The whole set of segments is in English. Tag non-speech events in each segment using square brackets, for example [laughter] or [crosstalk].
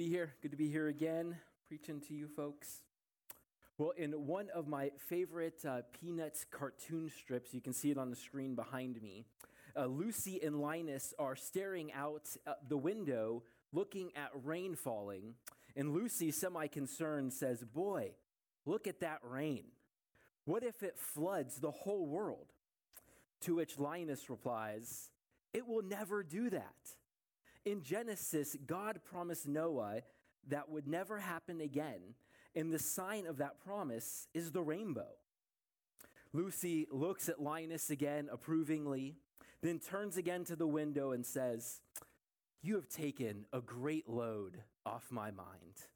Be here. Good to be here again, preaching to you folks. Well, in one of my favorite uh, Peanuts cartoon strips, you can see it on the screen behind me, uh, Lucy and Linus are staring out uh, the window looking at rain falling. And Lucy, semi concerned, says, Boy, look at that rain. What if it floods the whole world? To which Linus replies, It will never do that. In Genesis, God promised Noah that would never happen again, and the sign of that promise is the rainbow. Lucy looks at Linus again approvingly, then turns again to the window and says, You have taken a great load off my mind.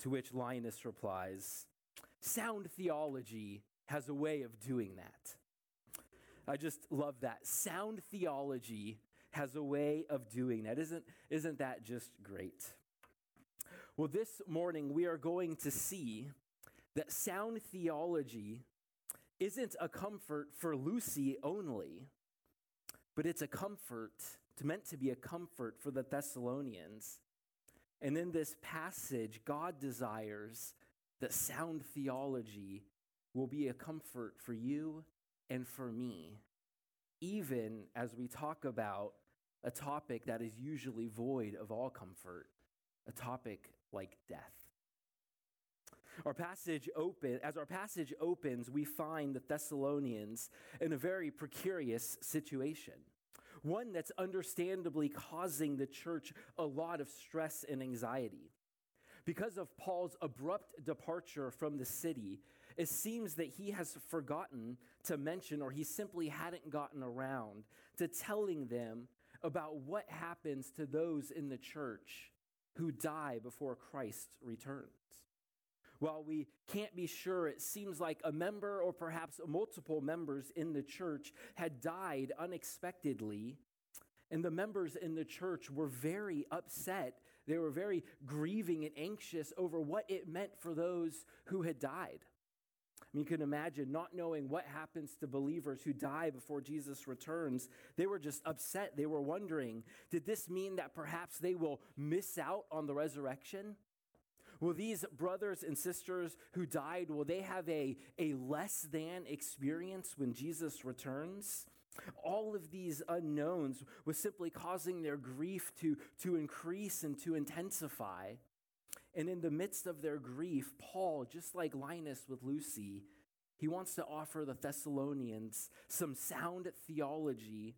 To which Linus replies, Sound theology has a way of doing that. I just love that. Sound theology has a way of doing that. Isn't, isn't that just great? Well, this morning we are going to see that sound theology isn't a comfort for Lucy only, but it's a comfort, it's meant to be a comfort for the Thessalonians. And in this passage, God desires that sound theology will be a comfort for you and for me even as we talk about a topic that is usually void of all comfort, a topic like death. Our passage open as our passage opens, we find the Thessalonians in a very precarious situation. One that's understandably causing the church a lot of stress and anxiety. Because of Paul's abrupt departure from the city, it seems that he has forgotten to mention, or he simply hadn't gotten around to telling them about what happens to those in the church who die before Christ returns. While we can't be sure, it seems like a member or perhaps multiple members in the church had died unexpectedly and the members in the church were very upset. They were very grieving and anxious over what it meant for those who had died. I mean, you can imagine not knowing what happens to believers who die before Jesus returns. They were just upset. They were wondering did this mean that perhaps they will miss out on the resurrection? Will these brothers and sisters who died, will they have a, a less than experience when Jesus returns? All of these unknowns was simply causing their grief to, to increase and to intensify. And in the midst of their grief, Paul, just like Linus with Lucy, he wants to offer the Thessalonians some sound theology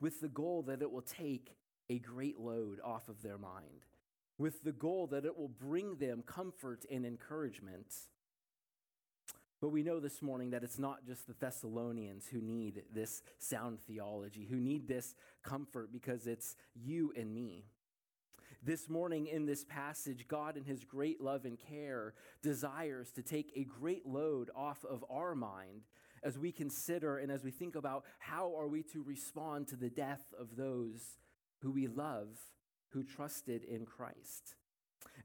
with the goal that it will take a great load off of their mind, with the goal that it will bring them comfort and encouragement. But we know this morning that it's not just the Thessalonians who need this sound theology, who need this comfort, because it's you and me. This morning in this passage, God, in His great love and care, desires to take a great load off of our mind as we consider and as we think about how are we to respond to the death of those who we love, who trusted in Christ.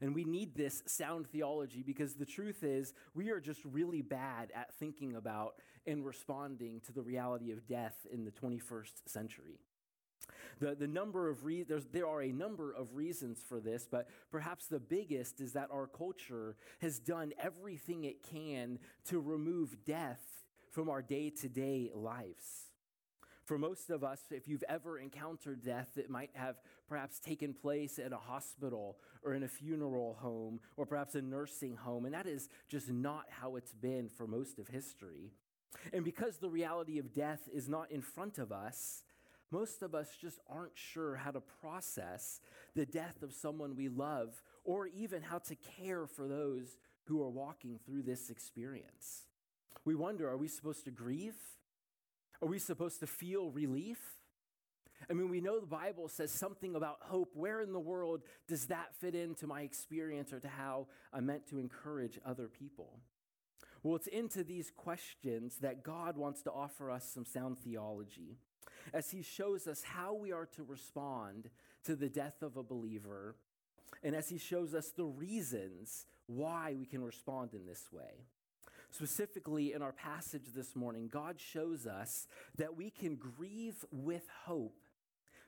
And we need this sound theology because the truth is, we are just really bad at thinking about and responding to the reality of death in the 21st century. The, the number of re- there are a number of reasons for this, but perhaps the biggest is that our culture has done everything it can to remove death from our day to day lives. For most of us, if you've ever encountered death, it might have perhaps taken place in a hospital or in a funeral home or perhaps a nursing home. And that is just not how it's been for most of history. And because the reality of death is not in front of us, most of us just aren't sure how to process the death of someone we love or even how to care for those who are walking through this experience. We wonder are we supposed to grieve? Are we supposed to feel relief? I mean, we know the Bible says something about hope. Where in the world does that fit into my experience or to how I'm meant to encourage other people? Well, it's into these questions that God wants to offer us some sound theology as He shows us how we are to respond to the death of a believer, and as He shows us the reasons why we can respond in this way. Specifically, in our passage this morning, God shows us that we can grieve with hope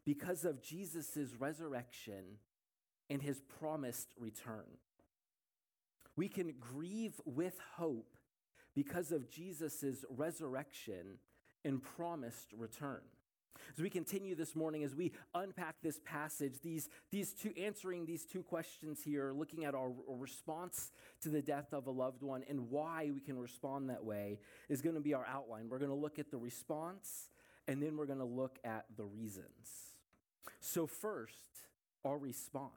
because of Jesus' resurrection and his promised return. We can grieve with hope because of Jesus' resurrection and promised return. As we continue this morning, as we unpack this passage, these, these two, answering these two questions here, looking at our response to the death of a loved one and why we can respond that way, is going to be our outline. We're going to look at the response and then we're going to look at the reasons. So, first, our response.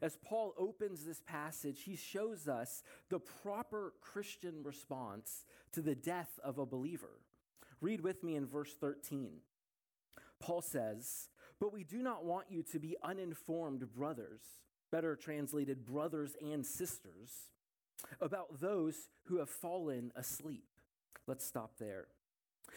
As Paul opens this passage, he shows us the proper Christian response to the death of a believer. Read with me in verse 13. Paul says, But we do not want you to be uninformed brothers, better translated, brothers and sisters, about those who have fallen asleep. Let's stop there.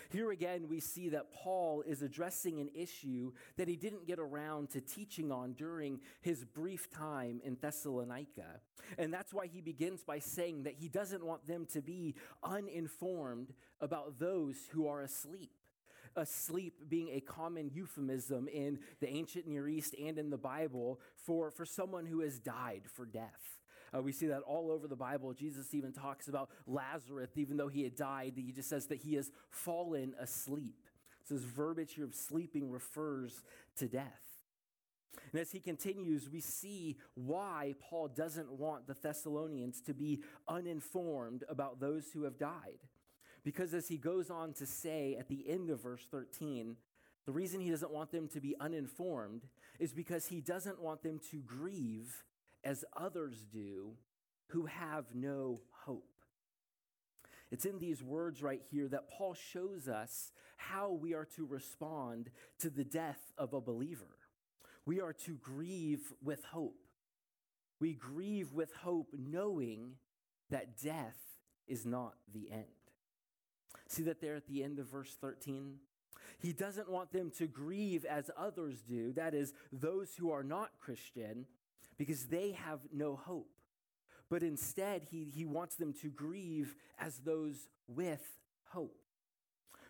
Here again, we see that Paul is addressing an issue that he didn't get around to teaching on during his brief time in Thessalonica. And that's why he begins by saying that he doesn't want them to be uninformed about those who are asleep. Asleep being a common euphemism in the ancient Near East and in the Bible for, for someone who has died for death. Uh, we see that all over the Bible. Jesus even talks about Lazarus, even though he had died, he just says that he has fallen asleep. So this verbiage here of sleeping refers to death. And as he continues, we see why Paul doesn't want the Thessalonians to be uninformed about those who have died. Because as he goes on to say at the end of verse 13, the reason he doesn't want them to be uninformed is because he doesn't want them to grieve as others do who have no hope. It's in these words right here that Paul shows us how we are to respond to the death of a believer. We are to grieve with hope. We grieve with hope knowing that death is not the end. See that there at the end of verse 13? He doesn't want them to grieve as others do, that is, those who are not Christian, because they have no hope. But instead, he, he wants them to grieve as those with hope.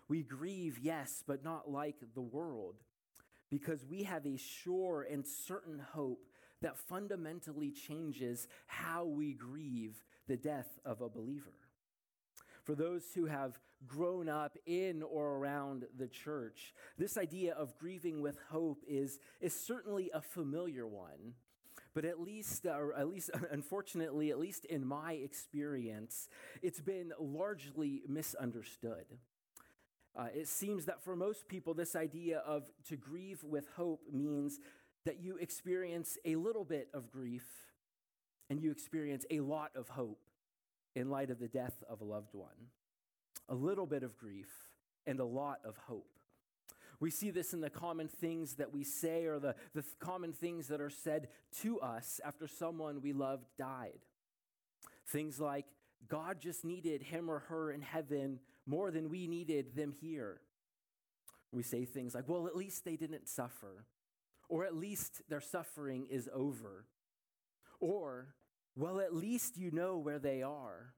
We grieve, yes, but not like the world, because we have a sure and certain hope that fundamentally changes how we grieve the death of a believer. For those who have grown up in or around the church, this idea of grieving with hope is, is certainly a familiar one. But at least, or at least, [laughs] unfortunately, at least in my experience, it's been largely misunderstood. Uh, it seems that for most people, this idea of to grieve with hope means that you experience a little bit of grief and you experience a lot of hope in light of the death of a loved one. A little bit of grief and a lot of hope. We see this in the common things that we say or the, the common things that are said to us after someone we loved died. Things like, God just needed him or her in heaven more than we needed them here. We say things like, well, at least they didn't suffer, or at least their suffering is over, or, well, at least you know where they are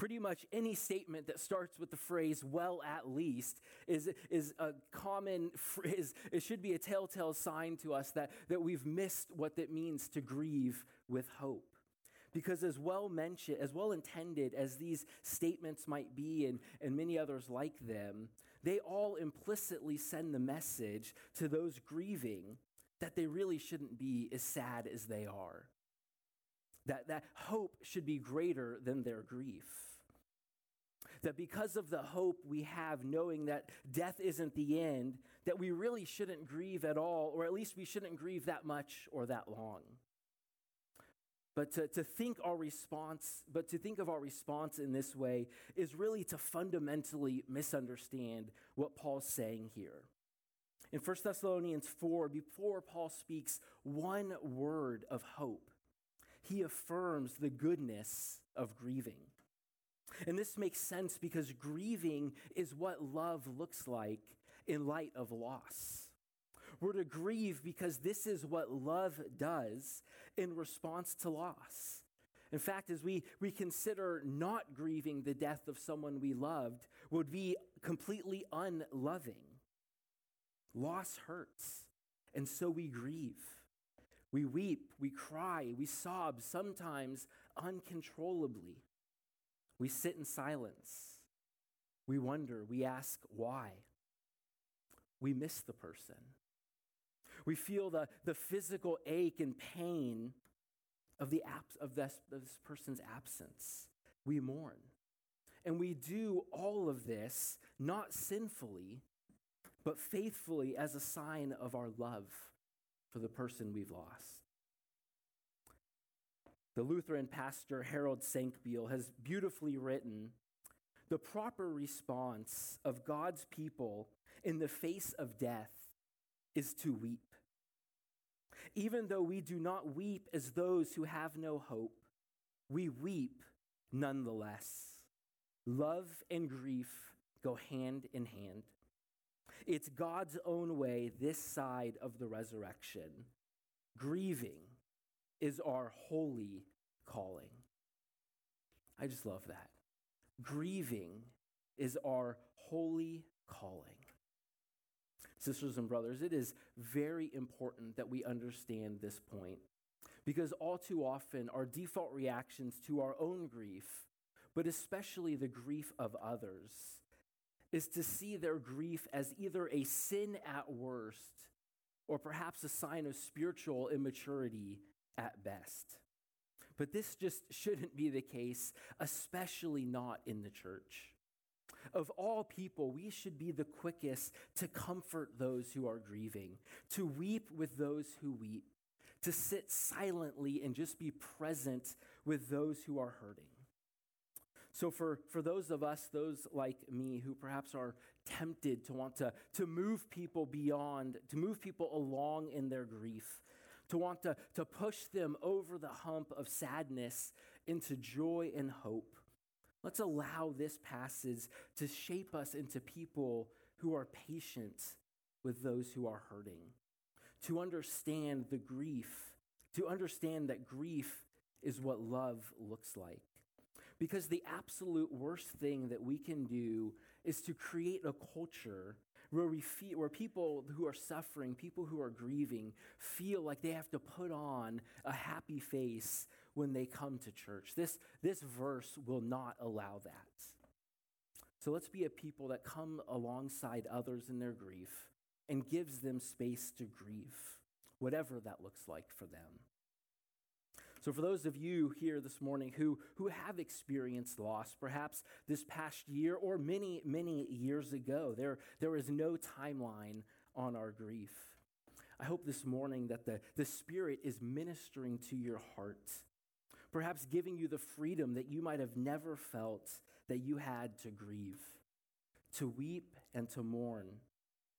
pretty much any statement that starts with the phrase well at least is, is a common phrase it should be a telltale sign to us that, that we've missed what it means to grieve with hope. Because as well mentioned as well intended as these statements might be and, and many others like them they all implicitly send the message to those grieving that they really shouldn't be as sad as they are. That, that hope should be greater than their grief that because of the hope we have, knowing that death isn't the end, that we really shouldn't grieve at all, or at least we shouldn't grieve that much or that long. But to, to think our response, but to think of our response in this way is really to fundamentally misunderstand what Paul's saying here. In 1 Thessalonians 4, before Paul speaks one word of hope, he affirms the goodness of grieving. And this makes sense because grieving is what love looks like in light of loss. We're to grieve because this is what love does in response to loss. In fact, as we, we consider not grieving the death of someone we loved, would be completely unloving. Loss hurts, and so we grieve. We weep, we cry, we sob, sometimes uncontrollably. We sit in silence. We wonder, we ask why. We miss the person. We feel the, the physical ache and pain of, the abs- of this, of this person's absence. We mourn. And we do all of this not sinfully, but faithfully as a sign of our love for the person we've lost. The Lutheran pastor Harold Senkbeil has beautifully written the proper response of God's people in the face of death is to weep. Even though we do not weep as those who have no hope, we weep nonetheless. Love and grief go hand in hand. It's God's own way this side of the resurrection. Grieving is our holy calling. I just love that. Grieving is our holy calling. Sisters and brothers, it is very important that we understand this point because all too often our default reactions to our own grief, but especially the grief of others, is to see their grief as either a sin at worst or perhaps a sign of spiritual immaturity at best. But this just shouldn't be the case, especially not in the church. Of all people, we should be the quickest to comfort those who are grieving, to weep with those who weep, to sit silently and just be present with those who are hurting. So, for, for those of us, those like me, who perhaps are tempted to want to, to move people beyond, to move people along in their grief, to want to, to push them over the hump of sadness into joy and hope, Let's allow this passage to shape us into people who are patient with those who are hurting, to understand the grief, to understand that grief is what love looks like. Because the absolute worst thing that we can do is to create a culture where, we feel, where people who are suffering, people who are grieving, feel like they have to put on a happy face when they come to church. This, this verse will not allow that. So let's be a people that come alongside others in their grief and gives them space to grieve, whatever that looks like for them. So, for those of you here this morning who, who have experienced loss, perhaps this past year or many, many years ago, there, there is no timeline on our grief. I hope this morning that the, the Spirit is ministering to your heart perhaps giving you the freedom that you might have never felt that you had to grieve, to weep and to mourn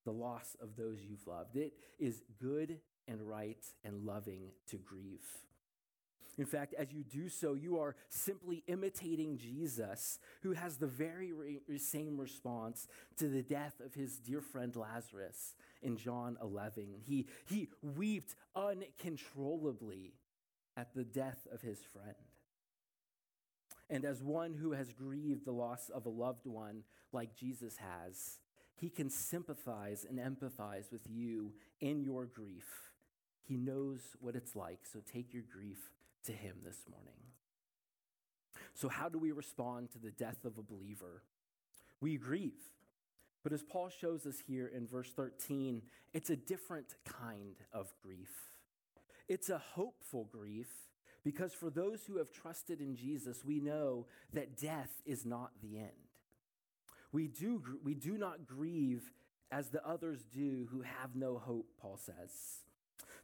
the loss of those you've loved. It is good and right and loving to grieve. In fact, as you do so, you are simply imitating Jesus, who has the very re- same response to the death of his dear friend Lazarus in John 11. He, he wept uncontrollably at the death of his friend. And as one who has grieved the loss of a loved one like Jesus has, he can sympathize and empathize with you in your grief. He knows what it's like, so take your grief to him this morning. So, how do we respond to the death of a believer? We grieve. But as Paul shows us here in verse 13, it's a different kind of grief. It's a hopeful grief because for those who have trusted in Jesus, we know that death is not the end. We do, we do not grieve as the others do who have no hope, Paul says.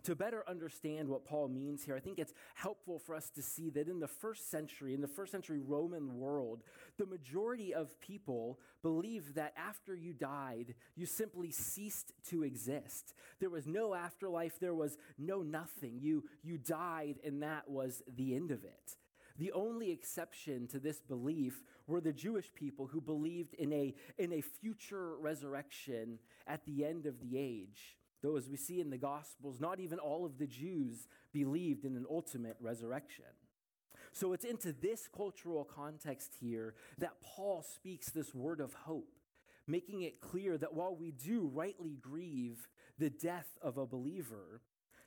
To better understand what Paul means here, I think it's helpful for us to see that in the first century, in the first century Roman world, the majority of people believed that after you died, you simply ceased to exist. There was no afterlife, there was no nothing. You, you died, and that was the end of it. The only exception to this belief were the Jewish people who believed in a, in a future resurrection at the end of the age. Though, as we see in the Gospels, not even all of the Jews believed in an ultimate resurrection. So it's into this cultural context here that Paul speaks this word of hope, making it clear that while we do rightly grieve the death of a believer,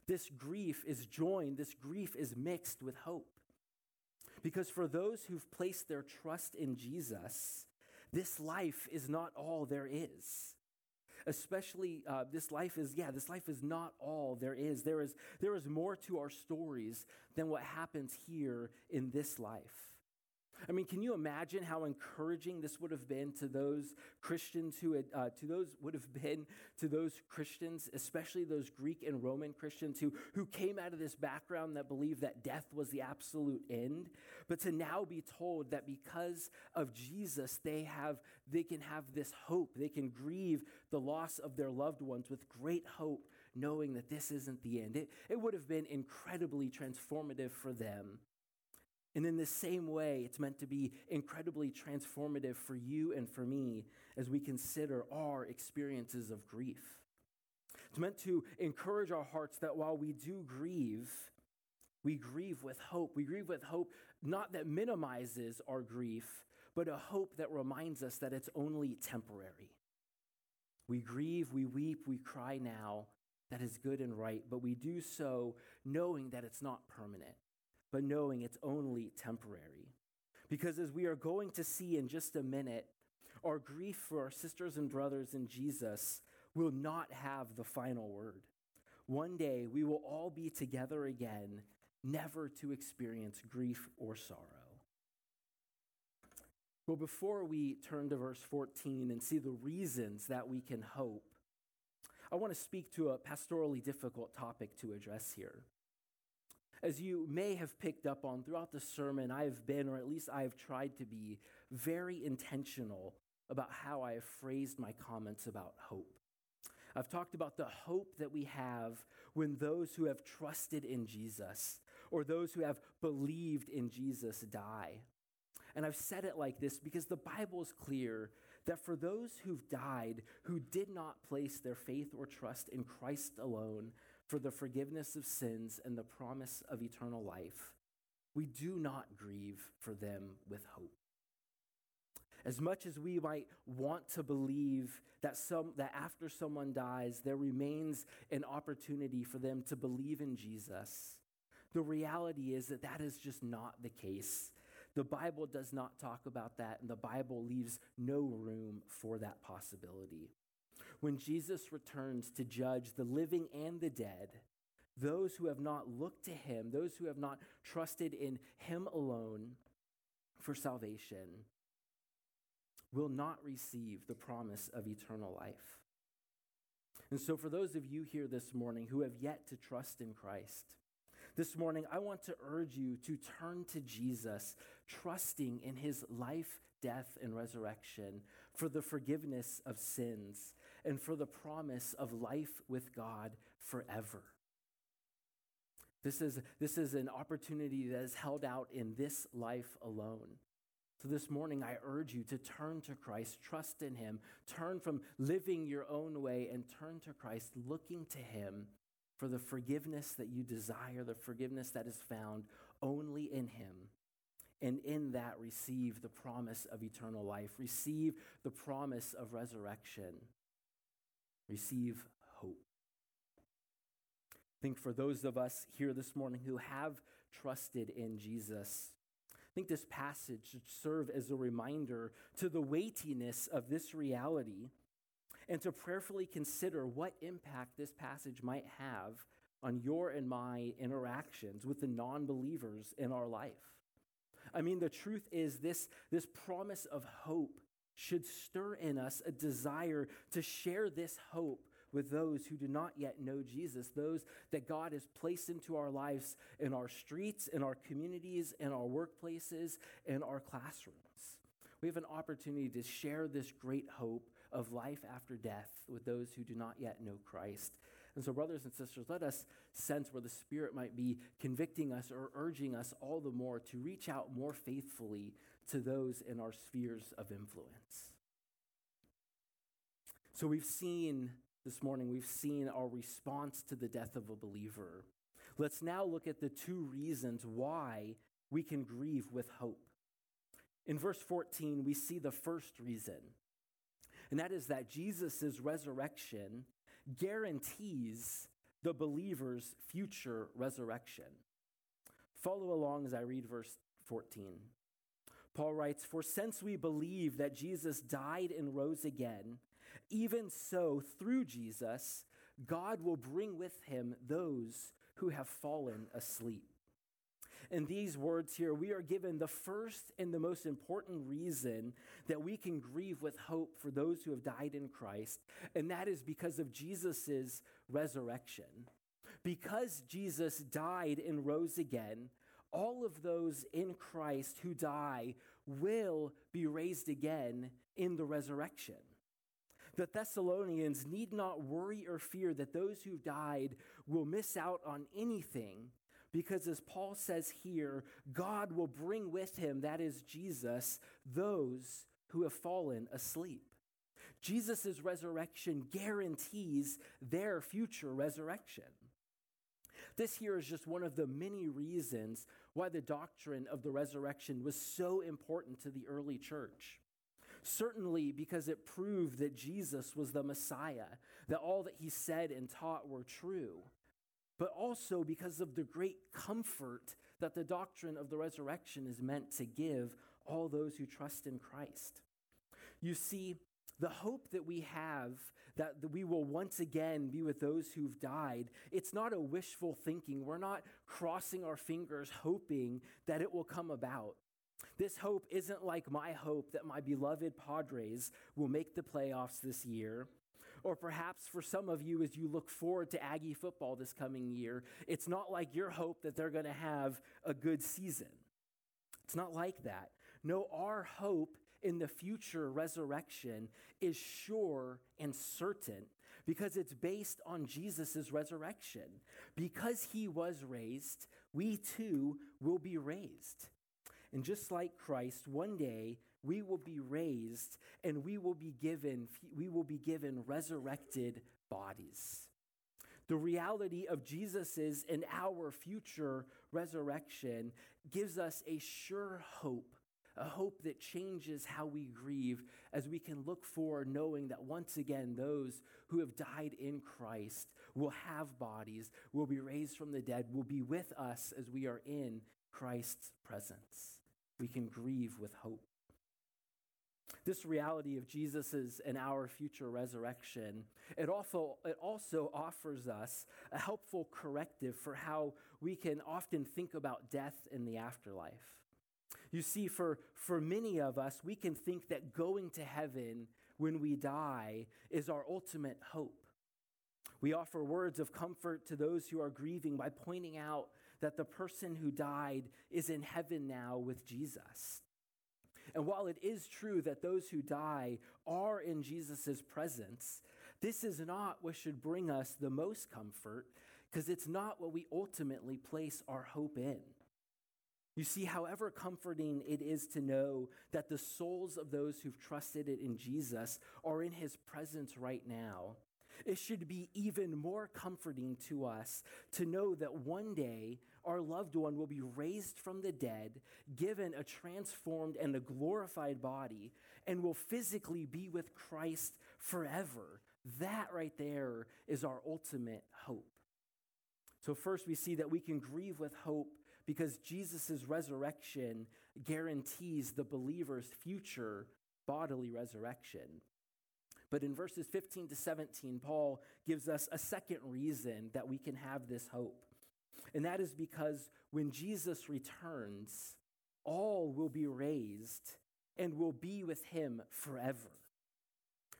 this grief is joined, this grief is mixed with hope. Because for those who've placed their trust in Jesus, this life is not all there is. Especially, uh, this life is, yeah, this life is not all there is. There is, there is more to our stories than what happens here in this life. I mean, can you imagine how encouraging this would have been to those Christians who had, uh, to those would have been to those Christians, especially those Greek and Roman Christians who, who came out of this background that believed that death was the absolute end, but to now be told that because of Jesus, they have, they can have this hope. They can grieve the loss of their loved ones with great hope, knowing that this isn't the end. It, it would have been incredibly transformative for them and in the same way, it's meant to be incredibly transformative for you and for me as we consider our experiences of grief. It's meant to encourage our hearts that while we do grieve, we grieve with hope. We grieve with hope not that minimizes our grief, but a hope that reminds us that it's only temporary. We grieve, we weep, we cry now. That is good and right, but we do so knowing that it's not permanent but knowing it's only temporary. Because as we are going to see in just a minute, our grief for our sisters and brothers in Jesus will not have the final word. One day we will all be together again, never to experience grief or sorrow. Well, before we turn to verse 14 and see the reasons that we can hope, I want to speak to a pastorally difficult topic to address here. As you may have picked up on throughout the sermon, I have been, or at least I have tried to be, very intentional about how I have phrased my comments about hope. I've talked about the hope that we have when those who have trusted in Jesus or those who have believed in Jesus die. And I've said it like this because the Bible is clear that for those who've died who did not place their faith or trust in Christ alone, for the forgiveness of sins and the promise of eternal life, we do not grieve for them with hope. As much as we might want to believe that, some, that after someone dies, there remains an opportunity for them to believe in Jesus, the reality is that that is just not the case. The Bible does not talk about that, and the Bible leaves no room for that possibility when Jesus returns to judge the living and the dead, those who have not looked to him, those who have not trusted in him alone for salvation, will not receive the promise of eternal life. And so, for those of you here this morning who have yet to trust in Christ, this morning I want to urge you to turn to Jesus, trusting in his life, death, and resurrection for the forgiveness of sins and for the promise of life with God forever. This is, this is an opportunity that is held out in this life alone. So, this morning, I urge you to turn to Christ, trust in Him, turn from living your own way, and turn to Christ, looking to Him for the forgiveness that you desire, the forgiveness that is found only in Him. And in that, receive the promise of eternal life, receive the promise of resurrection receive hope. I think for those of us here this morning who have trusted in Jesus, I think this passage should serve as a reminder to the weightiness of this reality and to prayerfully consider what impact this passage might have on your and my interactions with the non believers in our life. I mean, the truth is, this, this promise of hope should stir in us a desire to share this hope with those who do not yet know Jesus, those that God has placed into our lives in our streets, in our communities, in our workplaces, in our classrooms. We have an opportunity to share this great hope of life after death with those who do not yet know Christ. And so, brothers and sisters, let us sense where the Spirit might be convicting us or urging us all the more to reach out more faithfully to those in our spheres of influence. So, we've seen this morning, we've seen our response to the death of a believer. Let's now look at the two reasons why we can grieve with hope. In verse 14, we see the first reason, and that is that Jesus' resurrection guarantees the believer's future resurrection. Follow along as I read verse 14. Paul writes, For since we believe that Jesus died and rose again, even so, through Jesus, God will bring with him those who have fallen asleep. In these words here, we are given the first and the most important reason that we can grieve with hope for those who have died in Christ, and that is because of Jesus' resurrection. Because Jesus died and rose again, all of those in Christ who die will be raised again in the resurrection. The Thessalonians need not worry or fear that those who died will miss out on anything because, as Paul says here, God will bring with him, that is Jesus, those who have fallen asleep. Jesus' resurrection guarantees their future resurrection. This here is just one of the many reasons why the doctrine of the resurrection was so important to the early church. Certainly because it proved that Jesus was the Messiah, that all that he said and taught were true but also because of the great comfort that the doctrine of the resurrection is meant to give all those who trust in Christ. You see, the hope that we have that we will once again be with those who've died, it's not a wishful thinking. We're not crossing our fingers hoping that it will come about. This hope isn't like my hope that my beloved Padres will make the playoffs this year or perhaps for some of you, as you look forward to Aggie football this coming year, it's not like your hope that they're going to have a good season. It's not like that. No, our hope in the future resurrection is sure and certain because it's based on Jesus' resurrection. Because he was raised, we too will be raised. And just like Christ, one day we will be raised and we will be given we will be given resurrected bodies the reality of Jesus's and our future resurrection gives us a sure hope a hope that changes how we grieve as we can look forward knowing that once again those who have died in Christ will have bodies will be raised from the dead will be with us as we are in Christ's presence we can grieve with hope this reality of Jesus's and our future resurrection, it also, it also offers us a helpful corrective for how we can often think about death in the afterlife. You see, for, for many of us, we can think that going to heaven when we die is our ultimate hope. We offer words of comfort to those who are grieving by pointing out that the person who died is in heaven now with Jesus. And while it is true that those who die are in Jesus' presence, this is not what should bring us the most comfort because it's not what we ultimately place our hope in. You see, however comforting it is to know that the souls of those who've trusted it in Jesus are in his presence right now, it should be even more comforting to us to know that one day our loved one will be raised from the dead, given a transformed and a glorified body, and will physically be with Christ forever. That right there is our ultimate hope. So, first, we see that we can grieve with hope because Jesus' resurrection guarantees the believer's future bodily resurrection. But in verses 15 to 17, Paul gives us a second reason that we can have this hope. And that is because when Jesus returns, all will be raised and will be with him forever.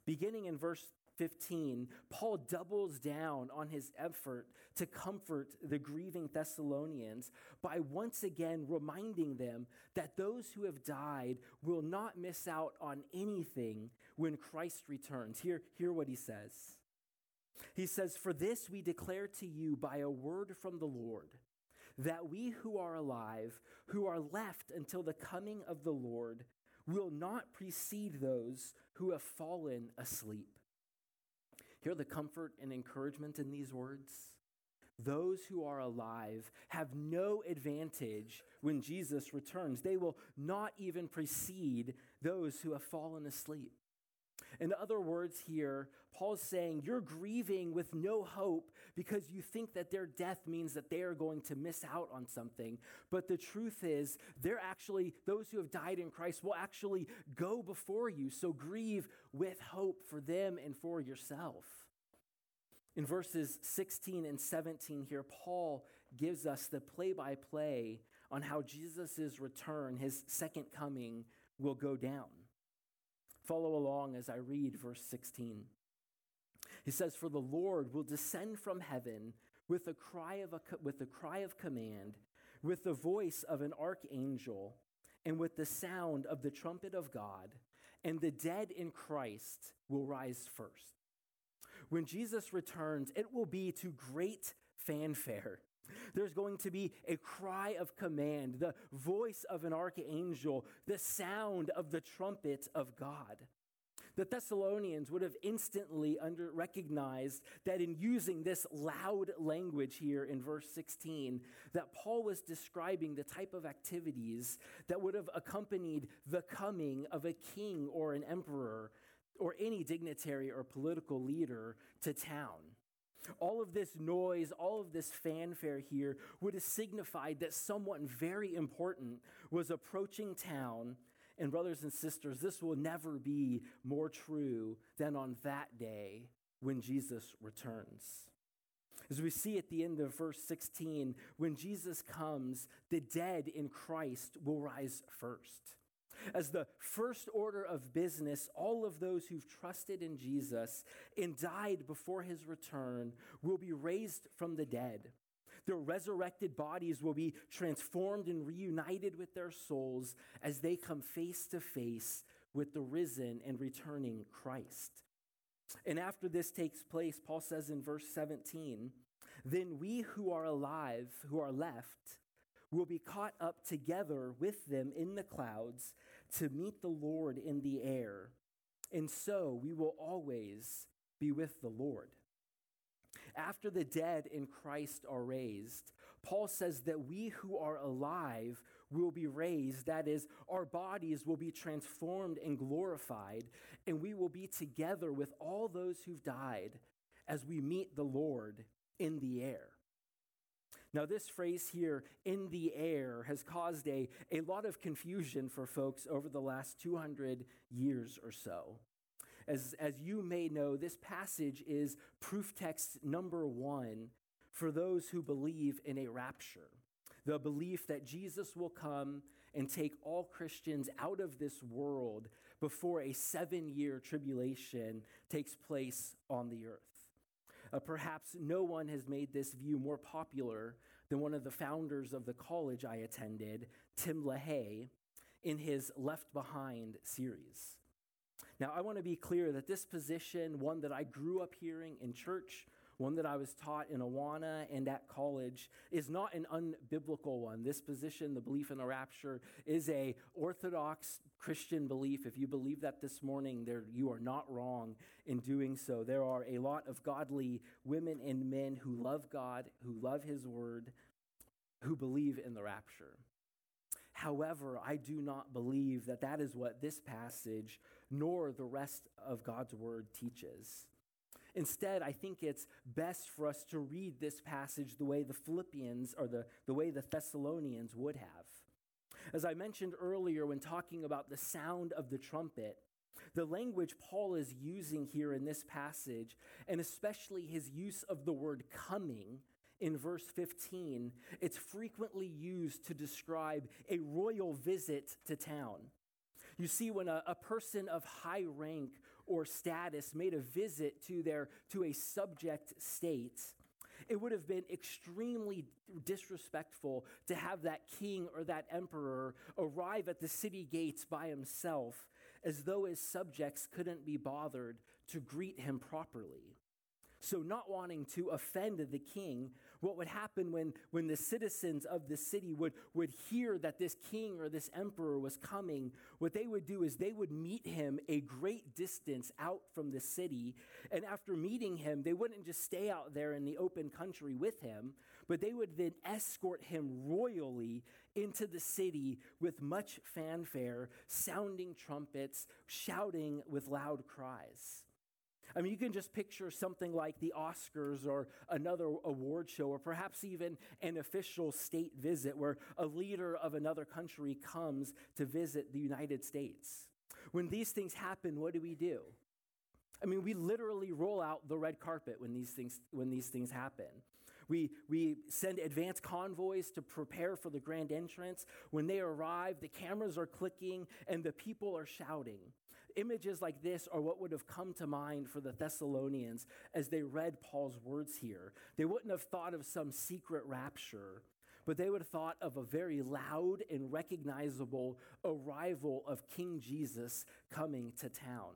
Beginning in verse 15, Paul doubles down on his effort to comfort the grieving Thessalonians by once again reminding them that those who have died will not miss out on anything when Christ returns. Hear, hear what he says. He says, For this we declare to you by a word from the Lord, that we who are alive, who are left until the coming of the Lord, will not precede those who have fallen asleep. Hear the comfort and encouragement in these words? Those who are alive have no advantage when Jesus returns. They will not even precede those who have fallen asleep. In other words, here, Paul's saying you're grieving with no hope because you think that their death means that they are going to miss out on something. But the truth is, they're actually, those who have died in Christ will actually go before you. So grieve with hope for them and for yourself. In verses 16 and 17 here, Paul gives us the play by play on how Jesus' return, his second coming, will go down. Follow along as I read verse 16. He says, For the Lord will descend from heaven with a cry of, a, with a cry of command, with the voice of an archangel, and with the sound of the trumpet of God, and the dead in Christ will rise first. When Jesus returns, it will be to great fanfare. There's going to be a cry of command, the voice of an archangel, the sound of the trumpet of God. The Thessalonians would have instantly under, recognized that in using this loud language here in verse 16, that Paul was describing the type of activities that would have accompanied the coming of a king or an emperor or any dignitary or political leader to town. All of this noise, all of this fanfare here would have signified that someone very important was approaching town. And, brothers and sisters, this will never be more true than on that day when Jesus returns. As we see at the end of verse 16, when Jesus comes, the dead in Christ will rise first. As the first order of business, all of those who've trusted in Jesus and died before his return will be raised from the dead. Their resurrected bodies will be transformed and reunited with their souls as they come face to face with the risen and returning Christ. And after this takes place, Paul says in verse 17, then we who are alive, who are left, will be caught up together with them in the clouds to meet the Lord in the air. And so we will always be with the Lord. After the dead in Christ are raised, Paul says that we who are alive will be raised. That is, our bodies will be transformed and glorified, and we will be together with all those who've died as we meet the Lord in the air. Now, this phrase here, in the air, has caused a, a lot of confusion for folks over the last 200 years or so. As, as you may know, this passage is proof text number one for those who believe in a rapture. The belief that Jesus will come and take all Christians out of this world before a seven year tribulation takes place on the earth. Uh, perhaps no one has made this view more popular than one of the founders of the college I attended, Tim LaHaye, in his Left Behind series. Now, I want to be clear that this position, one that I grew up hearing in church, one that I was taught in Awana and at college, is not an unbiblical one. This position, the belief in the rapture, is a orthodox Christian belief. If you believe that this morning, there, you are not wrong in doing so. There are a lot of godly women and men who love God, who love His word, who believe in the rapture. However, I do not believe that that is what this passage nor the rest of God's word teaches. Instead, I think it's best for us to read this passage the way the Philippians or the, the way the Thessalonians would have. As I mentioned earlier when talking about the sound of the trumpet, the language Paul is using here in this passage, and especially his use of the word coming in verse 15, it's frequently used to describe a royal visit to town. You see, when a, a person of high rank or status made a visit to, their, to a subject state, it would have been extremely disrespectful to have that king or that emperor arrive at the city gates by himself as though his subjects couldn't be bothered to greet him properly. So, not wanting to offend the king, what would happen when, when the citizens of the city would, would hear that this king or this emperor was coming, what they would do is they would meet him a great distance out from the city. And after meeting him, they wouldn't just stay out there in the open country with him, but they would then escort him royally into the city with much fanfare, sounding trumpets, shouting with loud cries. I mean, you can just picture something like the Oscars or another award show, or perhaps even an official state visit where a leader of another country comes to visit the United States. When these things happen, what do we do? I mean, we literally roll out the red carpet when these things, when these things happen. We, we send advance convoys to prepare for the grand entrance. When they arrive, the cameras are clicking and the people are shouting. Images like this are what would have come to mind for the Thessalonians as they read Paul's words here. They wouldn't have thought of some secret rapture, but they would have thought of a very loud and recognizable arrival of King Jesus coming to town.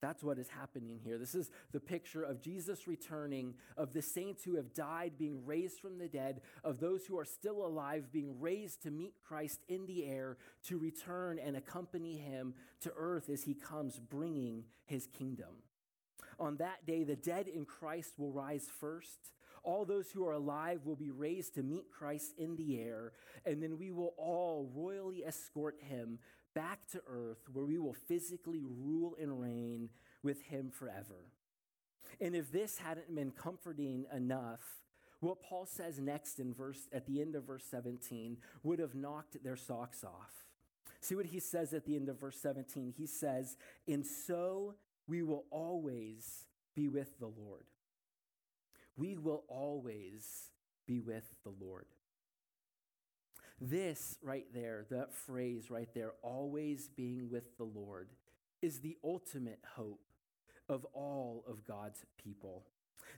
That's what is happening here. This is the picture of Jesus returning, of the saints who have died being raised from the dead, of those who are still alive being raised to meet Christ in the air, to return and accompany him to earth as he comes bringing his kingdom. On that day, the dead in Christ will rise first. All those who are alive will be raised to meet Christ in the air, and then we will all royally escort him back to earth where we will physically rule and reign with him forever. And if this hadn't been comforting enough, what Paul says next in verse at the end of verse 17 would have knocked their socks off. See what he says at the end of verse 17. He says, "And so we will always be with the Lord." We will always be with the Lord. This right there, that phrase right there, always being with the Lord, is the ultimate hope of all of God's people.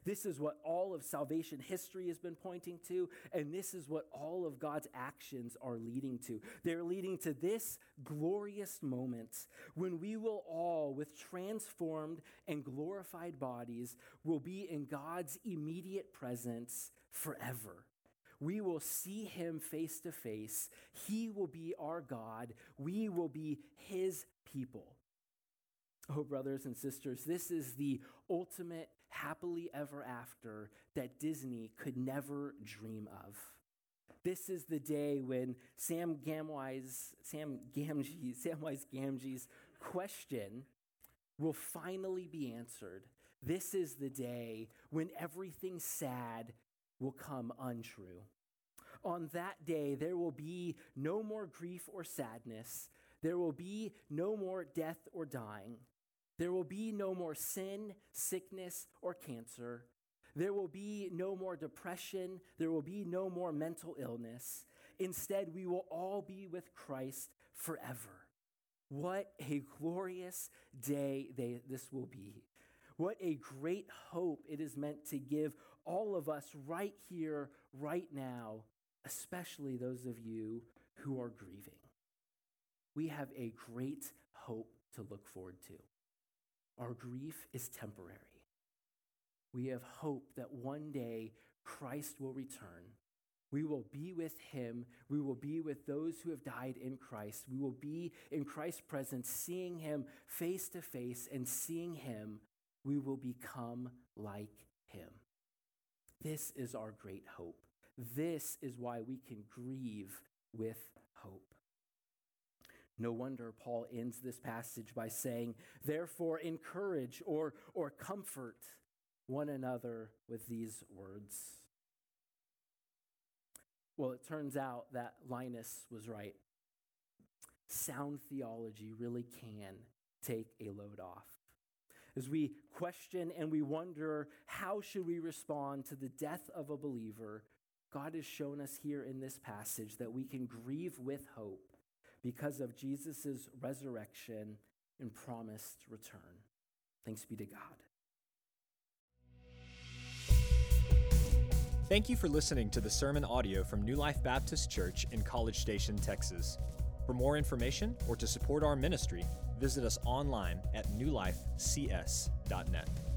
This is what all of salvation history has been pointing to, and this is what all of God's actions are leading to. They're leading to this glorious moment when we will all, with transformed and glorified bodies, will be in God's immediate presence forever. We will see him face to face. He will be our God. We will be his people. Oh, brothers and sisters, this is the ultimate happily ever after that Disney could never dream of. This is the day when Sam Gamwise, Sam Gamgee, [laughs] Samwise Gamgee's question will finally be answered. This is the day when everything sad will come untrue. On that day, there will be no more grief or sadness. There will be no more death or dying. There will be no more sin, sickness, or cancer. There will be no more depression. There will be no more mental illness. Instead, we will all be with Christ forever. What a glorious day they, this will be. What a great hope it is meant to give all of us right here, right now, especially those of you who are grieving. We have a great hope to look forward to. Our grief is temporary. We have hope that one day Christ will return. We will be with him. We will be with those who have died in Christ. We will be in Christ's presence, seeing him face to face and seeing him we will become like him. This is our great hope. This is why we can grieve with hope. No wonder Paul ends this passage by saying, Therefore, encourage or, or comfort one another with these words. Well, it turns out that Linus was right. Sound theology really can take a load off as we question and we wonder how should we respond to the death of a believer, God has shown us here in this passage that we can grieve with hope because of Jesus' resurrection and promised return. Thanks be to God. Thank you for listening to the sermon audio from New Life Baptist Church in College Station, Texas. For more information or to support our ministry, visit us online at newlifecs.net.